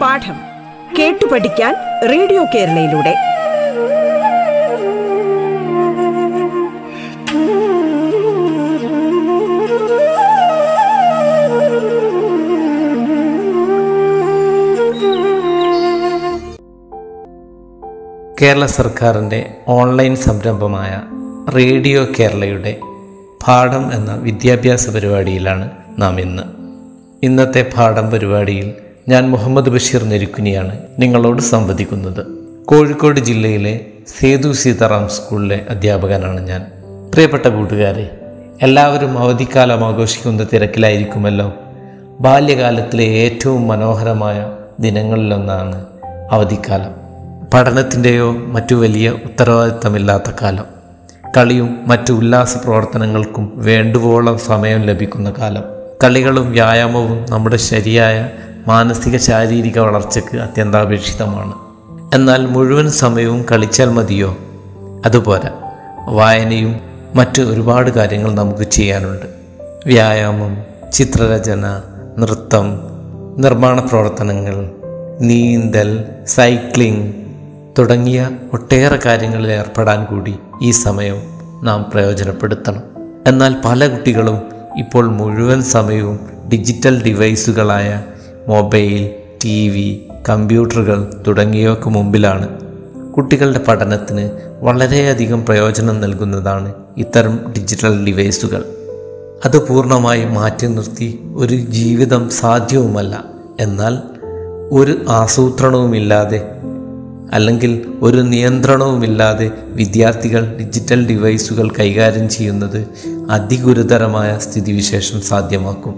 പാഠം കേട്ടു പഠിക്കാൻ റേഡിയോ കേരളയിലൂടെ. കേരള സർക്കാരിന്റെ ഓൺലൈൻ സംരംഭമായ റേഡിയോ കേരളയുടെ പാഠം എന്ന വിദ്യാഭ്യാസ പരിപാടിയിലാണ് നാം ഇന്ന്. ഇന്നത്തെ പാഠം പരിപാടിയിൽ ഞാൻ മുഹമ്മദ് ബഷീർ നെരുക്കുനിയാണ് നിങ്ങളോട് സംവദിക്കുന്നത്. കോഴിക്കോട് ജില്ലയിലെ സേതു സീതാറാം സ്കൂളിലെ അധ്യാപകനാണ് ഞാൻ. പ്രിയപ്പെട്ട കൂട്ടുകാരെ എല്ലാവരും അവധിക്കാലം ആഘോഷിക്കുന്ന തിരക്കിലായിരിക്കുമല്ലോ. ബാല്യകാലത്തിലെ ഏറ്റവും മനോഹരമായ ദിനങ്ങളിലൊന്നാണ് അവധിക്കാലം. പഠനത്തിന്റെയോ മറ്റു വലിയ ഉത്തരവാദിത്തമില്ലാത്ത കാലം. കളിയും മറ്റു ഉല്ലാസ പ്രവർത്തനങ്ങൾക്കും വേണ്ടുവോളം സമയം ലഭിക്കുന്ന കാലം. കളികളും വ്യായാമവും നമ്മുടെ ശരിയായ മാനസിക ശാരീരിക വളർച്ചയ്ക്ക് അത്യന്താപേക്ഷിതമാണ്. എന്നാൽ മുഴുവൻ സമയവും കളിച്ചാൽ മതിയോ? അതുപോലെ വായനയും മറ്റ് ഒരുപാട് കാര്യങ്ങൾ നമുക്ക് ചെയ്യാനുണ്ട്. വ്യായാമം ചിത്രരചന നൃത്തം നിർമ്മാണ പ്രവർത്തനങ്ങൾ നീന്തൽ സൈക്ലിംഗ് തുടങ്ങിയ ഒട്ടേറെ കാര്യങ്ങളിൽ ഏർപ്പെടാൻ കൂടി ഈ സമയം നാം പ്രയോജനപ്പെടുത്തണം. എന്നാൽ പല കുട്ടികളും ഇപ്പോൾ മുഴുവൻ സമയവും ഡിജിറ്റൽ ഡിവൈസുകളായ മൊബൈൽ ടി വി കമ്പ്യൂട്ടറുകൾ തുടങ്ങിയവയ്ക്ക് മുമ്പിലാണ്. കുട്ടികളുടെ പഠനത്തിന് വളരെയധികം പ്രയോജനം നൽകുന്നതാണ് ഇത്തരം ഡിജിറ്റൽ ഡിവൈസുകൾ. അത് പൂർണമായി മാറ്റി നിർത്തി ഒരു ജീവിതം സാധ്യവുമല്ല. എന്നാൽ ഒരു ആസൂത്രണവുമില്ലാതെ അല്ലെങ്കിൽ ഒരു നിയന്ത്രണവുമില്ലാതെ വിദ്യാർത്ഥികൾ ഡിജിറ്റൽ ഡിവൈസുകൾ കൈകാര്യം ചെയ്യുന്നത് അതിഗുരുതരമായ സ്ഥിതിവിശേഷം സാധ്യമാക്കും.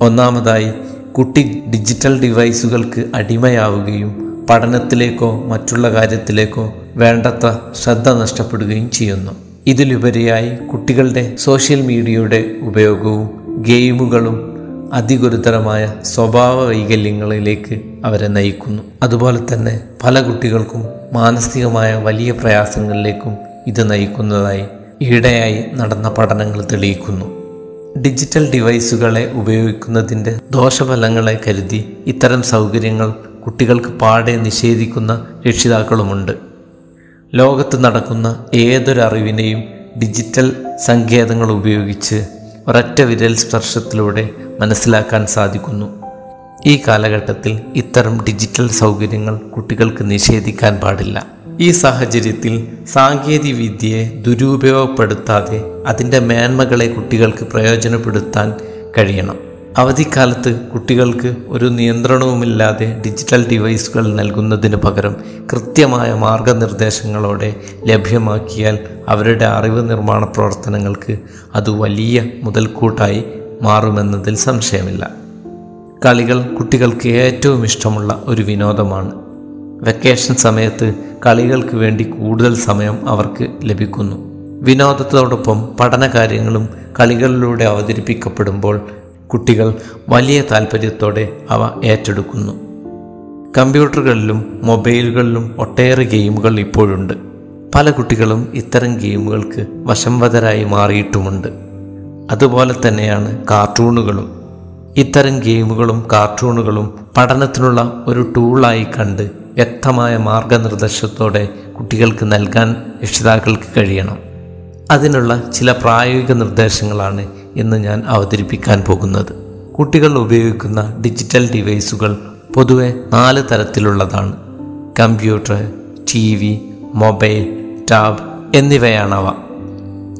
ഒന്നാമതായി കുട്ടി ഡിജിറ്റൽ ഡിവൈസുകൾക്ക് അടിമയാവുകയും പഠനത്തിലേക്കോ മറ്റുള്ള കാര്യത്തിലേക്കോ വേണ്ടത്ര ശ്രദ്ധ നഷ്ടപ്പെടുകയും ചെയ്യുന്നു. ഇതിലുപരിയായി കുട്ടികളുടെ സോഷ്യൽ മീഡിയയുടെ ഉപയോഗവും ഗെയിമുകളും അതിഗുരുതരമായ സ്വഭാവ വൈകല്യങ്ങളിലേക്ക് അവരെ നയിക്കുന്നു. അതുപോലെ തന്നെ പല കുട്ടികൾക്കും മാനസികമായ വലിയ പ്രയാസങ്ങളിലേക്കും ഇത് നയിക്കുന്നതായി ഈയിടെയായി നടന്ന പഠനങ്ങൾ തെളിയിക്കുന്നു. ഡിജിറ്റൽ ഡിവൈസുകളെ ഉപയോഗിക്കുന്നതിന്റെ ദോഷഫലങ്ങളെ കരുതി ഇത്തരം സൗകര്യങ്ങൾ കുട്ടികൾക്ക് പാടെ നിഷേധിക്കുന്ന രക്ഷിതാക്കളുമുണ്ട്. ലോകത്ത് നടക്കുന്ന ഏതൊരു അറിവിനെയും ഡിജിറ്റൽ സങ്കേതങ്ങൾ ഉപയോഗിച്ച് ഒരൊറ്റ വിരൽ സ്പർശത്തിലൂടെ മനസ്സിലാക്കാൻ സാധിക്കുന്നു. ഈ കാലഘട്ടത്തിൽ ഇത്തരം ഡിജിറ്റൽ സൗകര്യങ്ങൾ കുട്ടികൾക്ക് നിഷേധിക്കാൻ പാടില്ല. ഈ സാഹചര്യത്തിൽ സാങ്കേതിക വിദ്യയെ ദുരുപയോഗപ്പെടുത്താതെ അതിന്റെ മേന്മകളെ കുട്ടികൾക്ക് പ്രയോജനപ്പെടുത്താൻ കഴിയണം. അവധിക്കാലത്ത് കുട്ടികൾക്ക് ഒരു നിയന്ത്രണവുമില്ലാതെ ഡിജിറ്റൽ ഡിവൈസുകൾ നൽകുന്നതിന് പകരം കൃത്യമായ മാർഗനിർദ്ദേശങ്ങളോടെ ലഭ്യമാക്കിയാൽ അവരുടെ അറിവ് നിർമ്മാണ പ്രവർത്തനങ്ങൾക്ക് അത് വലിയ മുതൽക്കൂട്ടായി മാറുമെന്നതിൽ സംശയമില്ല. കളികൾ കുട്ടികൾക്ക് ഏറ്റവും ഇഷ്ടമുള്ള ഒരു വിനോദമാണ്. വെക്കേഷൻ സമയത്ത് കളികൾക്ക് വേണ്ടി കൂടുതൽ സമയം അവർക്ക് ലഭിക്കുന്നു. വിനോദത്തോടൊപ്പം പഠനകാര്യങ്ങളും കളികളിലൂടെ അവതരിപ്പിക്കപ്പെടുമ്പോൾ കുട്ടികൾ വലിയ താല്പര്യത്തോടെ അവ ഏറ്റെടുക്കുന്നു. കമ്പ്യൂട്ടറുകളിലും മൊബൈലുകളിലും ഒട്ടേറെ ഗെയിമുകൾ ഇപ്പോഴുണ്ട്. പല കുട്ടികളും ഇത്തരം ഗെയിമുകൾക്ക് വശംവതരായി മാറിയിട്ടുമുണ്ട്. അതുപോലെ തന്നെയാണ് കാർട്ടൂണുകളും. ഇത്തരം ഗെയിമുകളും കാർട്ടൂണുകളും പഠനത്തിനുള്ള ഒരു ടൂളായി കണ്ട് വ്യക്തമായ മാർഗനിർദ്ദേശത്തോടെ കുട്ടികൾക്ക് നൽകാൻ രക്ഷിതാക്കൾക്ക് കഴിയണം. അതിനുള്ള ചില പ്രായോഗിക നിർദ്ദേശങ്ങളാണ് ഇന്ന് ഞാൻ അവതരിപ്പിക്കാൻ പോകുന്നത്. കുട്ടികൾ ഉപയോഗിക്കുന്ന ഡിജിറ്റൽ ഡിവൈസുകൾ പൊതുവെ നാല് തരത്തിലുള്ളതാണ്. Computer T V mobile tab എന്നിവയാണവ.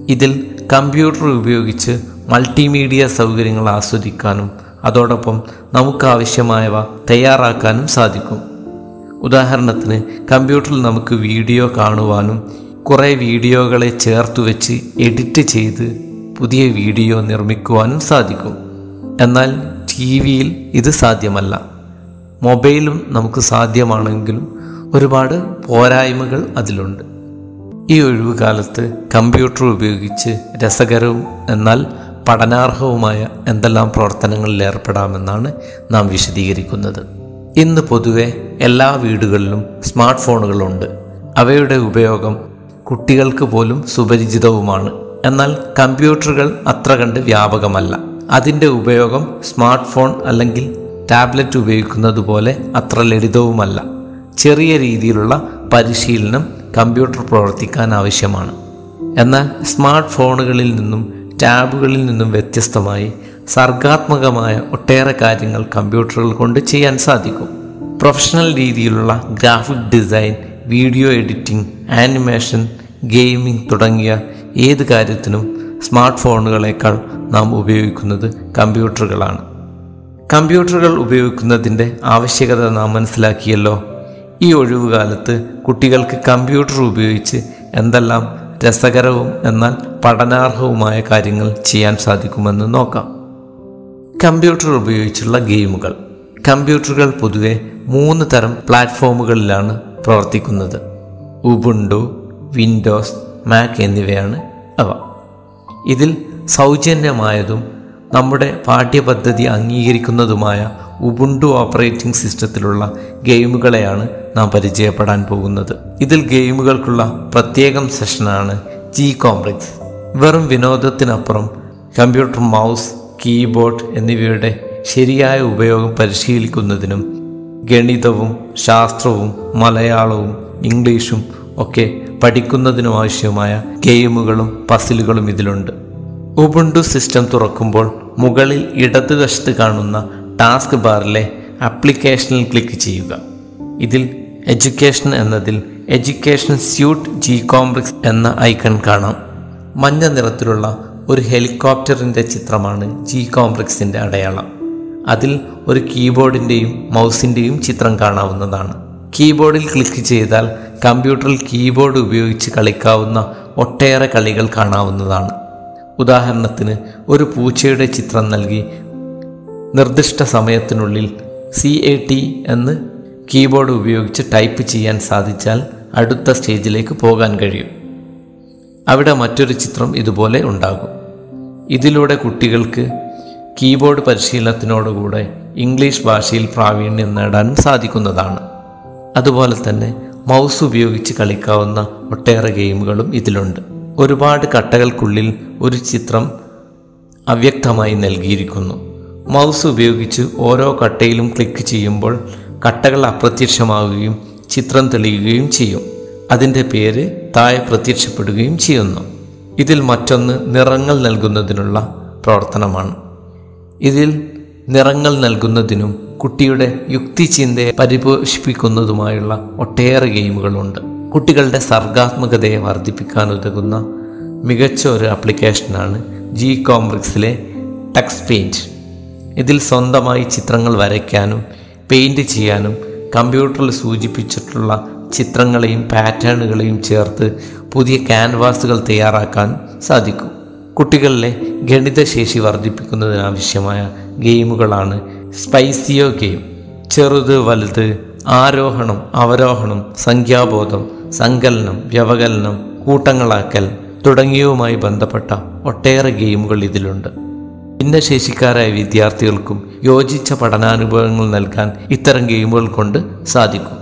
ഇതിൽ കമ്പ്യൂട്ടർ ഉപയോഗിച്ച് മൾട്ടിമീഡിയ സൗകര്യങ്ങൾ ആസ്വദിക്കാനും അതോടൊപ്പം നമുക്കാവശ്യമായവ തയ്യാറാക്കാനും സാധിക്കും. ഉദാഹരണത്തിന് കമ്പ്യൂട്ടറിൽ നമുക്ക് വീഡിയോ കാണുവാനും കുറേ വീഡിയോകളെ ചേർത്ത് വെച്ച് എഡിറ്റ് ചെയ്ത് പുതിയ വീഡിയോ നിർമ്മിക്കുവാനും സാധിക്കും. എന്നാൽ ടി വിയിൽ ഇത് സാധ്യമല്ല. മൊബൈലും നമുക്ക് സാധ്യമാണെങ്കിലും ഒരുപാട് പോരായ്മകൾ അതിലുണ്ട്. ഈ ഒഴിവുകാലത്ത് കമ്പ്യൂട്ടർ ഉപയോഗിച്ച് രസകരവും എന്നാൽ പഠനാർഹവുമായ എന്തെല്ലാം പ്രവർത്തനങ്ങളിൽ ഏർപ്പെടാമെന്നാണ് നാം വിശദീകരിക്കുന്നത്. ഇന്ന് പൊതുവെ എല്ലാ വീടുകളിലും സ്മാർട്ട് ഫോണുകളുണ്ട് അവയുടെ ഉപയോഗം കുട്ടികൾക്ക് പോലും സുപരിചിതവുമാണ്. എന്നാൽ കമ്പ്യൂട്ടറുകൾ അത്ര കണ്ട് വ്യാപകമല്ല. അതിന്റെ ഉപയോഗം സ്മാർട്ട് ഫോൺ അല്ലെങ്കിൽ ടാബ്ലറ്റ് ഉപയോഗിക്കുന്നത് പോലെ അത്ര ലളിതവുമല്ല. ചെറിയ രീതിയിലുള്ള പരിശീലനം കമ്പ്യൂട്ടർ പ്രവർത്തിക്കാൻ ആവശ്യമാണ്. എന്നാൽ സ്മാർട്ട് ഫോണുകളിൽ നിന്നും ടാബുകളിൽ നിന്നും വ്യത്യസ്തമായി സർഗാത്മകമായ ഒട്ടേറെ കാര്യങ്ങൾ കമ്പ്യൂട്ടറുകൾ കൊണ്ട് ചെയ്യാൻ സാധിക്കും. പ്രൊഫഷണൽ രീതിയിലുള്ള graphic design video editing animation gaming തുടങ്ങിയ ഏത് കാര്യത്തിനും സ്മാർട്ട് ഫോണുകളേക്കാൾ നാം ഉപയോഗിക്കുന്നത് കമ്പ്യൂട്ടറുകളാണ്. കമ്പ്യൂട്ടറുകൾ ഉപയോഗിക്കുന്നതിന്റെ ആവശ്യകത നാം മനസ്സിലാക്കിയല്ലോ. ഈ ഒഴിവുകാലത്ത് കുട്ടികൾക്ക് കമ്പ്യൂട്ടർ ഉപയോഗിച്ച് എന്തെല്ലാം രസകരവും എന്നാൽ പഠനാർഹവുമായ കാര്യങ്ങൾ ചെയ്യാൻ സാധിക്കുമെന്ന് നോക്കാം. കമ്പ്യൂട്ടർ ഉപയോഗിച്ചുള്ള ഗെയിമുകൾ. കമ്പ്യൂട്ടറുകൾ പൊതുവെ മൂന്ന് തരം പ്ലാറ്റ്ഫോമുകളിലാണ് പ്രവർത്തിക്കുന്നത്. ഉബുണ്ടു വിൻഡോസ് മാക് എന്നിവയാണ് അവ. ഇതിൽ സൗജന്യമായതും നമ്മുടെ പാഠ്യപദ്ധതി അംഗീകരിക്കുന്നതുമായ ഉബുണ്ടു ഓപ്പറേറ്റിംഗ് സിസ്റ്റത്തിലുള്ള ഗെയിമുകളെയാണ് നാം പരിചയപ്പെടാൻ പോകുന്നത്. ഇതിൽ ഗെയിമുകൾക്കുള്ള പ്രത്യേകം സെഷനാണ് ജി കോംപ്ലക്സ് വെറും വിനോദത്തിനപ്പുറം കമ്പ്യൂട്ടർ മൗസ് കീബോർഡ് എന്നിവയുടെ ശരിയായ ഉപയോഗം പരിശീലിക്കുന്നതിനും ഗണിതവും ശാസ്ത്രവും മലയാളവും ഇംഗ്ലീഷും ഒക്കെ പഠിക്കുന്നതിനും ആവശ്യമായ ഗെയിമുകളും പസിലുകളും ഇതിലുണ്ട്. ഉബുണ്ടു സിസ്റ്റം തുറക്കുമ്പോൾ മുകളിൽ ഇടത് വശത്ത് കാണുന്ന ടാസ്ക് ബാറിലെ ആപ്ലിക്കേഷനിൽ ക്ലിക്ക് ചെയ്യുക. ഇതിൽ എഡ്യൂക്കേഷൻ എന്നതിൽ എഡ്യൂക്കേഷൻ സ്യൂട്ട് ജി കോംപ്ലക്സ് എന്ന ഐക്കൺ കാണാം. മഞ്ഞ നിറത്തിലുള്ള ഒരു ഹെലികോപ്റ്ററിന്റെ ചിത്രമാണ് ജി കോംപ്ലക്സിന്റെ അടയാളം. അതിൽ ഒരു കീബോർഡിന്റെയും മൗസിന്റെയും ചിത്രം കാണാവുന്നതാണ്. കീബോർഡിൽ ക്ലിക്ക് ചെയ്താൽ കമ്പ്യൂട്ടറിൽ കീബോർഡ് ഉപയോഗിച്ച് കളിക്കാവുന്ന ഒട്ടേറെ കളികൾ കാണാവുന്നതാണ്. ഉദാഹരണത്തിന് ഒരു പൂച്ചയുടെ ചിത്രം നൽകി നിർദ്ദിഷ്ട സമയത്തിനുള്ളിൽ സി എ ടി എന്ന് കീബോർഡ് ഉപയോഗിച്ച് ടൈപ്പ് ചെയ്യാൻ സാധിച്ചാൽ അടുത്ത സ്റ്റേജിലേക്ക് പോകാൻ കഴിയും. അവിടെ മറ്റൊരു ചിത്രം ഇതുപോലെ ഉണ്ടാകും. ഇതിലൂടെ കുട്ടികൾക്ക് കീബോർഡ് പരിശീലനത്തിനോടുകൂടെ ഇംഗ്ലീഷ് ഭാഷയിൽ പ്രാവീണ്യം നേടാനും സാധിക്കുന്നതാണ്. അതുപോലെ തന്നെ മൗസ് ഉപയോഗിച്ച് കളിക്കാവുന്ന ഒട്ടേറെ ഗെയിമുകളും ഇതിലുണ്ട്. ഒരുപാട് കട്ടകൾക്കുള്ളിൽ ഒരു ചിത്രം അവ്യക്തമായി നൽകിയിരിക്കുന്നു. മൗസ് ഉപയോഗിച്ച് ഓരോ കട്ടയിലും ക്ലിക്ക് ചെയ്യുമ്പോൾ കട്ടകൾ അപ്രത്യക്ഷമാവുകയും ചിത്രം തെളിയുകയും ചെയ്യും. അതിന്റെ പേര് താഴെ പ്രത്യക്ഷപ്പെടുകയും ചെയ്യുന്നു. ഇതിൽ മറ്റൊന്ന് നിറങ്ങൾ നൽകുന്നതിനുള്ള പ്രവർത്തനമാണ്. ഇതിൽ നിറങ്ങൾ നൽകുന്നതിനും കുട്ടിയുടെ യുക്തിചിന്തയെ പരിപോഷിപ്പിക്കുന്നതുമായുള്ള ഒട്ടേറെ ഗെയിമുകളുണ്ട്. കുട്ടികളുടെ സർഗാത്മകതയെ വർദ്ധിപ്പിക്കാൻ ഉതകുന്ന മികച്ച ഒരു ആപ്ലിക്കേഷനാണ് ജി കോംബ്രിക്സിലെ ടെക്സ് പെയിന്റ് ഇതിൽ സ്വന്തമായി ചിത്രങ്ങൾ വരയ്ക്കാനും പെയിന്റ് ചെയ്യാനും കമ്പ്യൂട്ടറിൽ സൂചിപ്പിച്ചിട്ടുള്ള ചിത്രങ്ങളെയും പാറ്റേണുകളെയും ചേർത്ത് പുതിയ ക്യാൻവാസുകൾ തയ്യാറാക്കാൻ സാധിക്കും. കുട്ടികളിലെ ഗണിതശേഷി വർദ്ധിപ്പിക്കുന്നതിനാവശ്യമായ ഗെയിമുകളാണ് സ്പൈസിയോ ചെറുത് വലുത് ആരോഹണം അവരോഹണം സംഖ്യാബോധം സങ്കലനം വ്യവകലനം കൂട്ടങ്ങളാക്കൽ തുടങ്ങിയവുമായി ബന്ധപ്പെട്ട ഒട്ടേറെ ഗെയിമുകൾ ഇതിലുണ്ട്. ഭിന്നശേഷിക്കാരായ വിദ്യാർത്ഥികൾക്കും യോജിച്ച പഠനാനുഭവങ്ങൾ നൽകാൻ ഇത്തരം ഗെയിമുകൾ കൊണ്ട് സാധിക്കും.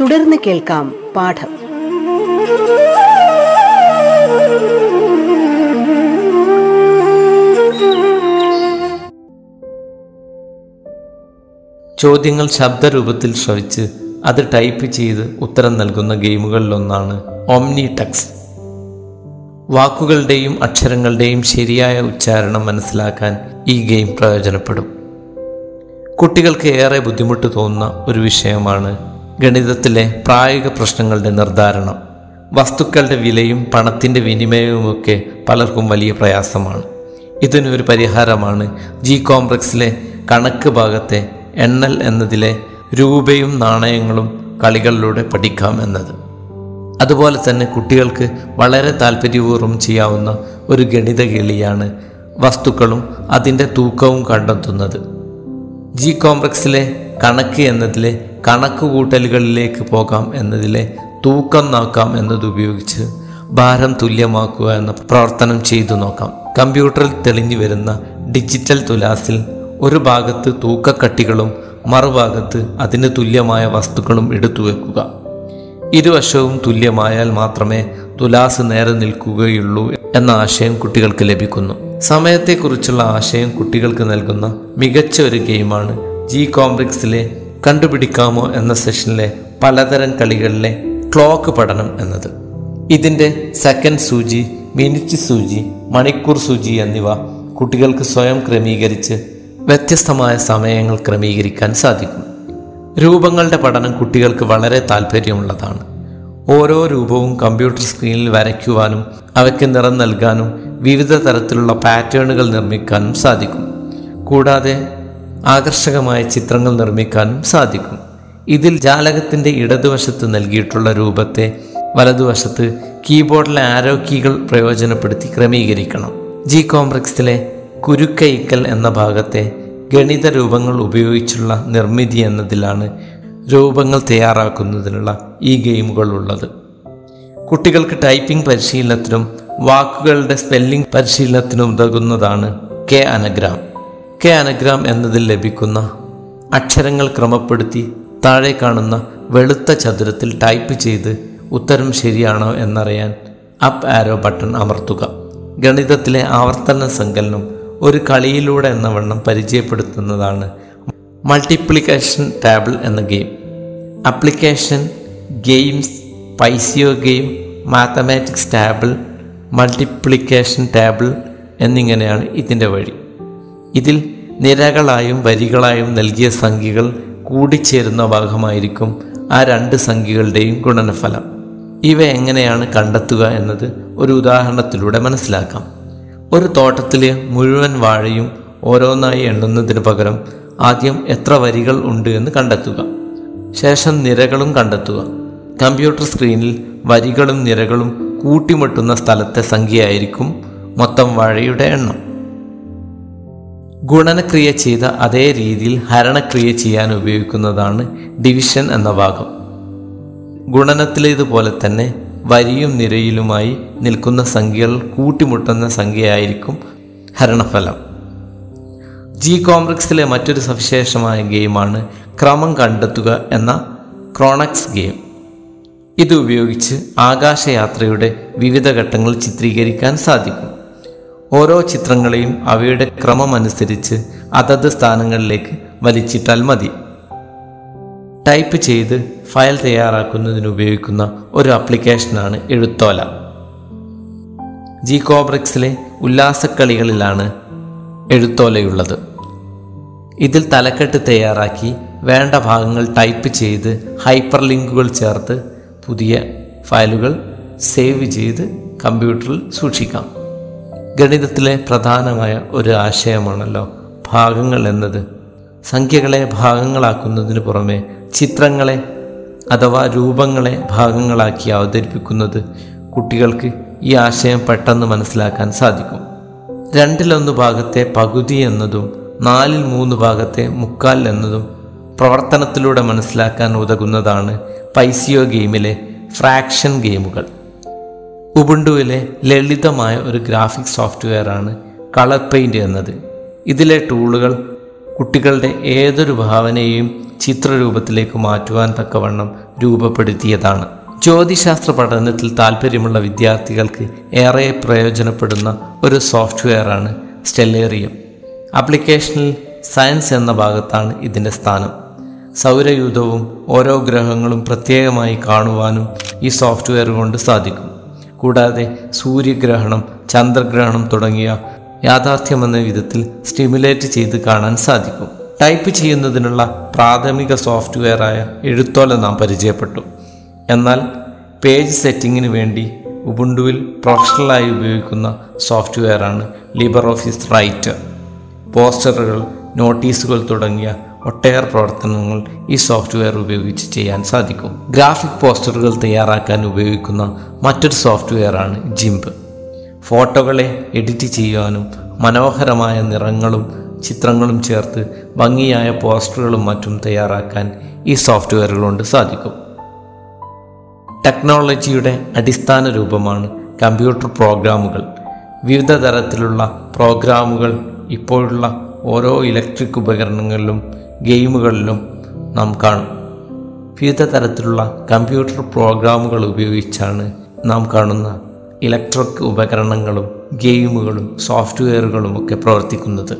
തുടർന്ന് കേൾക്കാം പാഠം. ചോദ്യങ്ങൾ ശബ്ദരൂപത്തിൽ ശ്രവിച്ച് അത് ടൈപ്പ് ചെയ്ത് ഉത്തരം നൽകുന്ന ഗെയിമുകളിലൊന്നാണ് ഒംനി ടെക്സ് വാക്കുകളുടെയും അക്ഷരങ്ങളുടെയും ശരിയായ ഉച്ചാരണം മനസ്സിലാക്കാൻ ഈ ഗെയിം പ്രയോജനപ്പെടും. കുട്ടികൾക്ക് ഏറെ ബുദ്ധിമുട്ട് തോന്നുന്ന ഒരു വിഷയമാണ് ഗണിതത്തിലെ പ്രായോഗിക പ്രശ്നങ്ങളുടെ നിർദ്ധാരണം വസ്തുക്കളുടെ വിലയും പണത്തിന്റെ വിനിമയവുമൊക്കെ പലർക്കും വലിയ പ്രയാസമാണ്. ഇതിനൊരു പരിഹാരമാണ്. ജി കോംപ്ലക്സിലെ കണക്ക് ഭാഗത്തെ എണ്ണൽ എന്നതിലെ രൂപയും നാണയങ്ങളും കളികളിലൂടെ പഠിക്കാം എന്നത്. അതുപോലെ തന്നെ കുട്ടികൾക്ക് വളരെ താല്പര്യപൂർവം ചെയ്യാവുന്ന ഒരു ഗണിത കേളിയാണ് വസ്തുക്കളും അതിന്റെ തൂക്കവും കണ്ടെത്തുന്നത്. ജി കോംപ്ലക്സിലെ കണക്ക് എന്നതിലെ കണക്ക് കൂട്ടലുകളിലേക്ക് പോകാം എന്നതിലെ തൂക്കം നോക്കാം എന്നതുപയോഗിച്ച് ഭാരം തുല്യമാക്കുക എന്ന പ്രവർത്തനം ചെയ്തു നോക്കാം. കമ്പ്യൂട്ടറിൽ തെളിഞ്ഞു വരുന്ന ഡിജിറ്റൽ തുലാസിൽ ഒരു ഭാഗത്ത് തൂക്കക്കട്ടികളും മറുഭാഗത്ത് അതിന് തുല്യമായ വസ്തുക്കളും എടുത്തു വെക്കുക. ഇരുവശവും തുല്യമായാൽ മാത്രമേ തുലാസ് നേരെ നിൽക്കുകയുള്ളൂ എന്ന ആശയം കുട്ടികൾക്ക് ലഭിക്കുന്നു. സമയത്തെക്കുറിച്ചുള്ള ആശയം കുട്ടികൾക്ക് നൽകുന്ന മികച്ച ഒരു ഗെയിമാണ് ജി കോംപ്ലക്സിലെ കണ്ടുപിടിക്കാമോ എന്ന സെഷനിലെ പലതരം കളികളിലെ ക്ലോക്ക് പഠനം എന്നത്. ഇതിന്റെ സെക്കൻഡ് സൂചി മിനിറ്റ് സൂചി മണിക്കൂർ സൂചി എന്നിവ കുട്ടികൾക്ക് സ്വയം ക്രമീകരിച്ച് വ്യത്യസ്തമായ സമയങ്ങൾ ക്രമീകരിക്കാൻ സാധിക്കും. രൂപങ്ങളുടെ പഠനം കുട്ടികൾക്ക് വളരെ താല്പര്യമുള്ളതാണ് ഓരോ രൂപവും കമ്പ്യൂട്ടർ സ്ക്രീനിൽ വരയ്ക്കുവാനും അവയ്ക്ക് നിറം നൽകാനും വിവിധ തരത്തിലുള്ള പാറ്റേണുകൾ നിർമ്മിക്കാനും സാധിക്കും. കൂടാതെ ആകർഷകമായ ചിത്രങ്ങൾ നിർമ്മിക്കാനും സാധിക്കും. ഇതിൽ ജാലകത്തിന്റെ ഇടതുവശത്ത് നൽകിയിട്ടുള്ള രൂപത്തെ വലതുവശത്ത് കീബോർഡിലെ ആരോ കീകൾ പ്രയോജനപ്പെടുത്തി ക്രമീകരിക്കണം. ജി കോംപ്ലക്സിലെ കുരുക്കൈക്കൽ എന്ന ഭാഗത്തെ ഗണിത രൂപങ്ങൾ ഉപയോഗിച്ചുള്ള നിർമ്മിതി എന്നതിലാണ് രൂപങ്ങൾ തയ്യാറാക്കുന്നതിനുള്ള ഈ ഗെയിമുകൾ ഉള്ളത്. കുട്ടികൾക്ക് ടൈപ്പിംഗ് പരിശീലനത്തിനും വാക്കുകളുടെ സ്പെല്ലിംഗ് പരിശീലനത്തിനും ഉതകുന്നതാണ് കെ അനഗ്രാം. കെ അനഗ്രാം എന്നതിൽ ലഭിക്കുന്ന അക്ഷരങ്ങൾ ക്രമപ്പെടുത്തി താഴെ കാണുന്ന വെളുത്ത ചതുരത്തിൽ ടൈപ്പ് ചെയ്ത് ഉത്തരം ശരിയാണോ എന്നറിയാൻ അപ്പ് ആരോ ബട്ടൺ അമർത്തുക. ഗണിതത്തിലെ ആവർത്തന സങ്കലനം ഒരു കളിയിലൂടെ എന്ന വണ്ണം പരിചയപ്പെടുത്തുന്നതാണ് മൾട്ടിപ്ലിക്കേഷൻ ടേബിൾ എന്ന game. Application games പൈസിയോ game mathematics table multiplication table എന്നിങ്ങനെയാണ് ഇതിന്റെ വഴി. ഇതിൽ നിരകളായും വരികളായും നൽകിയ സംഖ്യകൾ കൂടിച്ചേരുന്ന ഭാഗമായിരിക്കും ആ രണ്ട് സംഖ്യകളുടെയും ഗുണനഫലം. ഇവ എങ്ങനെയാണ് കണ്ടെത്തുക എന്നത് ഒരു ഉദാഹരണത്തിലൂടെ മനസ്സിലാക്കാം. ഒരു തോട്ടത്തിലെ മുഴുവൻ വാഴയും ഓരോന്നായി എണ്ണുന്നതിന് പകരം ആദ്യം എത്ര വരികൾ ഉണ്ട് എന്ന് കണ്ടെത്തുക. ശേഷം നിരകളും കണ്ടെത്തുക. കമ്പ്യൂട്ടർ സ്ക്രീനിൽ വരികളും നിരകളും കൂട്ടിമുട്ടുന്ന സ്ഥലത്തെ സംഖ്യയായിരിക്കും മൊത്തം വാഴയുടെ എണ്ണം. ഗുണനക്രിയ ചെയ്ത അതേ രീതിയിൽ ഹരണക്രിയ ചെയ്യാൻ ഉപയോഗിക്കുന്നതാണ് ഡിവിഷൻ എന്ന ഭാഗം. ഗുണനത്തിലേതുപോലെ തന്നെ വരിയും നിരയിലുമായി നിൽക്കുന്ന സംഖ്യകൾ കൂട്ടിമുട്ടുന്ന സംഖ്യയായിരിക്കും ഹരണഫലം. ജി കോംപ്ലക്സിലെ മറ്റൊരു സവിശേഷമായ ഗെയിമാണ് ക്രമം കണ്ടെത്തുക എന്ന ക്രോണക്സ് ഗെയിം. ഇത് ഉപയോഗിച്ച് ആകാശയാത്രയുടെ വിവിധ ഘട്ടങ്ങൾ ചിത്രീകരിക്കാൻ സാധിക്കും. ഓരോ ചിത്രങ്ങളെയും അവയുടെ ക്രമമനുസരിച്ച് അതത് സ്ഥാനങ്ങളിലേക്ക് വലിച്ചിട്ടാൽ മതി. ടൈപ്പ് ചെയ്ത് ഫയൽ തയ്യാറാക്കുന്നതിന് ഉപയോഗിക്കുന്ന ഒരു ആപ്ലിക്കേഷനാണ് എഴുത്തോല. ജി കോബ്രിക്സിലെ ഉല്ലാസക്കളികളിലാണ് എഴുത്തോലയുള്ളത്. ഇതിൽ തലക്കെട്ട് തയ്യാറാക്കി വേണ്ട ഭാഗങ്ങൾ ടൈപ്പ് ചെയ്ത് ഹൈപ്പർ ലിങ്കുകൾ ചേർത്ത് പുതിയ ഫയലുകൾ സേവ് ചെയ്ത് കമ്പ്യൂട്ടറിൽ സൂക്ഷിക്കാം. ഗണിതത്തിലെ പ്രധാനമായ ഒരു ആശയമാണല്ലോ ഭാഗങ്ങൾ എന്നത്. സംഖ്യകളെ ഭാഗങ്ങളാക്കുന്നതിന് പുറമെ ചിത്രങ്ങളെ അഥവാ രൂപങ്ങളെ ഭാഗങ്ങളാക്കി അവതരിപ്പിക്കുന്നത് കുട്ടികൾക്ക് ഈ ആശയം പെട്ടെന്ന് മനസ്സിലാക്കാൻ സാധിക്കും. രണ്ടിലൊന്ന് ഭാഗത്തെ പകുതി എന്നതും നാലിൽ മൂന്ന് ഭാഗത്തെ മുക്കാൽ എന്നതും പ്രവർത്തനത്തിലൂടെ മനസ്സിലാക്കാൻ ഉതകുന്നതാണ് പൈസിയോ ഗെയിമിലെ ഫ്രാക്ഷൻ ഗെയിമുകൾ. ഉബുണ്ടുവിലെ ലളിതമായ ഒരു ഗ്രാഫിക് സോഫ്റ്റ്വെയറാണ് കളർ പെയിന്റ് എന്നത്. ഇതിലെ ടൂളുകൾ കുട്ടികളുടെ ഏതൊരു ഭാവനയെയും ചിത്രരൂപത്തിലേക്ക് മാറ്റുവാൻ തക്കവണ്ണം രൂപപ്പെടുത്തിയതാണ്. ജ്യോതിശാസ്ത്ര പഠനത്തിൽ താല്പര്യമുള്ള വിദ്യാർത്ഥികൾക്ക് ഏറെ പ്രയോജനപ്പെടുന്ന ഒരു സോഫ്റ്റ്വെയറാണ് സ്റ്റെല്ലേറിയം. ആപ്ലിക്കേഷനിൽ സയൻസ് എന്ന ഭാഗത്താണ് ഇതിന്റെ സ്ഥാനം. സൗരയൂഥവും ഓരോ ഗ്രഹങ്ങളും പ്രത്യേകമായി കാണുവാനും ഈ സോഫ്റ്റ്വെയർ കൊണ്ട് സാധിക്കും. കൂടാതെ സൂര്യഗ്രഹണം ചന്ദ്രഗ്രഹണം തുടങ്ങിയ യാഥാർത്ഥ്യമെന്ന വിധത്തിൽ സ്റ്റിമുലേറ്റ് ചെയ്ത് കാണാൻ സാധിക്കും. ടൈപ്പ് ചെയ്യുന്നതിനുള്ള പ്രാഥമിക സോഫ്റ്റ്വെയറായ എഴുത്തോല നാം പരിചയപ്പെട്ടു. എന്നാൽ പേജ് സെറ്റിങ്ങിന് വേണ്ടി ഉബുണ്ടുവിൽ പ്രൊഫഷണലായി ഉപയോഗിക്കുന്ന സോഫ്റ്റ്വെയറാണ് ലിബർ ഓഫീസ് റൈറ്റർ പോസ്റ്ററുകൾ നോട്ടീസുകൾ തുടങ്ങിയ ഒട്ടേറെ പ്രവർത്തനങ്ങൾ ഈ സോഫ്റ്റ്വെയർ ഉപയോഗിച്ച് ചെയ്യാൻ സാധിക്കും. ഗ്രാഫിക് പോസ്റ്ററുകൾ തയ്യാറാക്കാൻ ഉപയോഗിക്കുന്ന മറ്റൊരു സോഫ്റ്റ്വെയറാണ് ജിംപ് ഫോട്ടോകളെ എഡിറ്റ് ചെയ്യാനും മനോഹരമായ നിറങ്ങളും ചിത്രങ്ങളും ചേർത്ത് ഭംഗിയായ പോസ്റ്ററുകളും മറ്റും തയ്യാറാക്കാൻ ഈ സോഫ്റ്റ്വെയറുകൾ കൊണ്ട് സാധിക്കും. ടെക്നോളജിയുടെ അടിസ്ഥാന രൂപമാണ് കമ്പ്യൂട്ടർ പ്രോഗ്രാമുകൾ വിവിധ തരത്തിലുള്ള പ്രോഗ്രാമുകൾ ഇപ്പോഴുള്ള ഓരോ ഇലക്ട്രിക് ഉപകരണങ്ങളിലും ഗെയിമുകളിലും നാം കാണും. വിവിധ തരത്തിലുള്ള കമ്പ്യൂട്ടർ പ്രോഗ്രാമുകൾ ഉപയോഗിച്ചാണ് നാം കാണുന്ന ഇലക്ട്രിക് ഉപകരണങ്ങളും ഗെയിമുകളും സോഫ്റ്റ്വെയറുകളും ഒക്കെ പ്രവർത്തിക്കുന്നത്.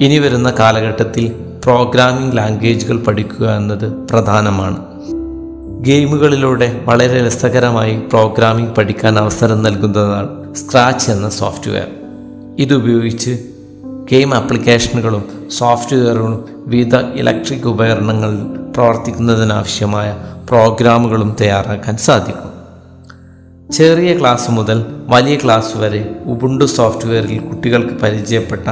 ഇനി വരുന്ന കാലഘട്ടത്തിൽ പ്രോഗ്രാമിംഗ് ലാംഗ്വേജുകൾ പഠിക്കുക എന്നത് പ്രധാനമാണ്. ഗെയിമുകളിലൂടെ വളരെ രസകരമായി പ്രോഗ്രാമിംഗ് പഠിക്കാൻ അവസരം നൽകുന്നതാണ് സ്ക്രാച്ച് എന്ന സോഫ്റ്റ്വെയർ. ഇതുപയോഗിച്ച് ഗെയിം ആപ്ലിക്കേഷനുകളും സോഫ്റ്റ്വെയറുകളും വിവിധ ഇലക്ട്രിക് ഉപകരണങ്ങളിൽ പ്രവർത്തിക്കുന്നതിനാവശ്യമായ പ്രോഗ്രാമുകളും തയ്യാറാക്കാൻ സാധിക്കും. ചെറിയ ക്ലാസ് മുതൽ വലിയ ക്ലാസ് വരെ ഉബുണ്ടു സോഫ്റ്റ്വെയറിൽ കുട്ടികൾക്ക് പരിചയപ്പെട്ട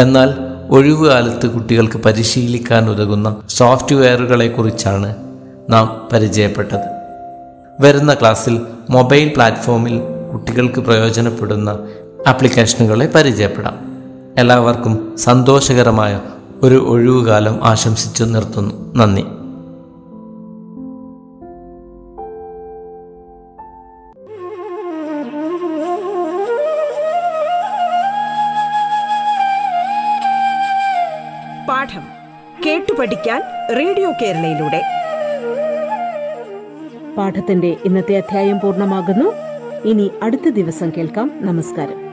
എന്നാൽ ഒഴിവുകാലത്ത് കുട്ടികൾക്ക് പരിശീലിക്കാൻ ഉതകുന്ന സോഫ്റ്റ്വെയറുകളെക്കുറിച്ചാണ് നാം പരിചയപ്പെട്ടത്. വരുന്ന ക്ലാസ്സിൽ മൊബൈൽ പ്ലാറ്റ്ഫോമിൽ കുട്ടികൾക്ക് പ്രയോജനപ്പെടുന്ന ആപ്ലിക്കേഷനുകളെ പരിചയപ്പെടാം. എല്ലാവർക്കും സന്തോഷകരമായ ഒരു ഒഴിവുകാലം ആശംസിച്ചു നിർത്തുന്നു. നന്ദി. പാഠം കേട്ടു പഠിക്കാൻ റേഡിയോ കേരളയിലൂടെ. പാഠത്തിന്റെ ഇന്നത്തെ അധ്യായം പൂർണമാകുന്നു. ഇനി അടുത്ത ദിവസം കേൾക്കാം. നമസ്കാരം.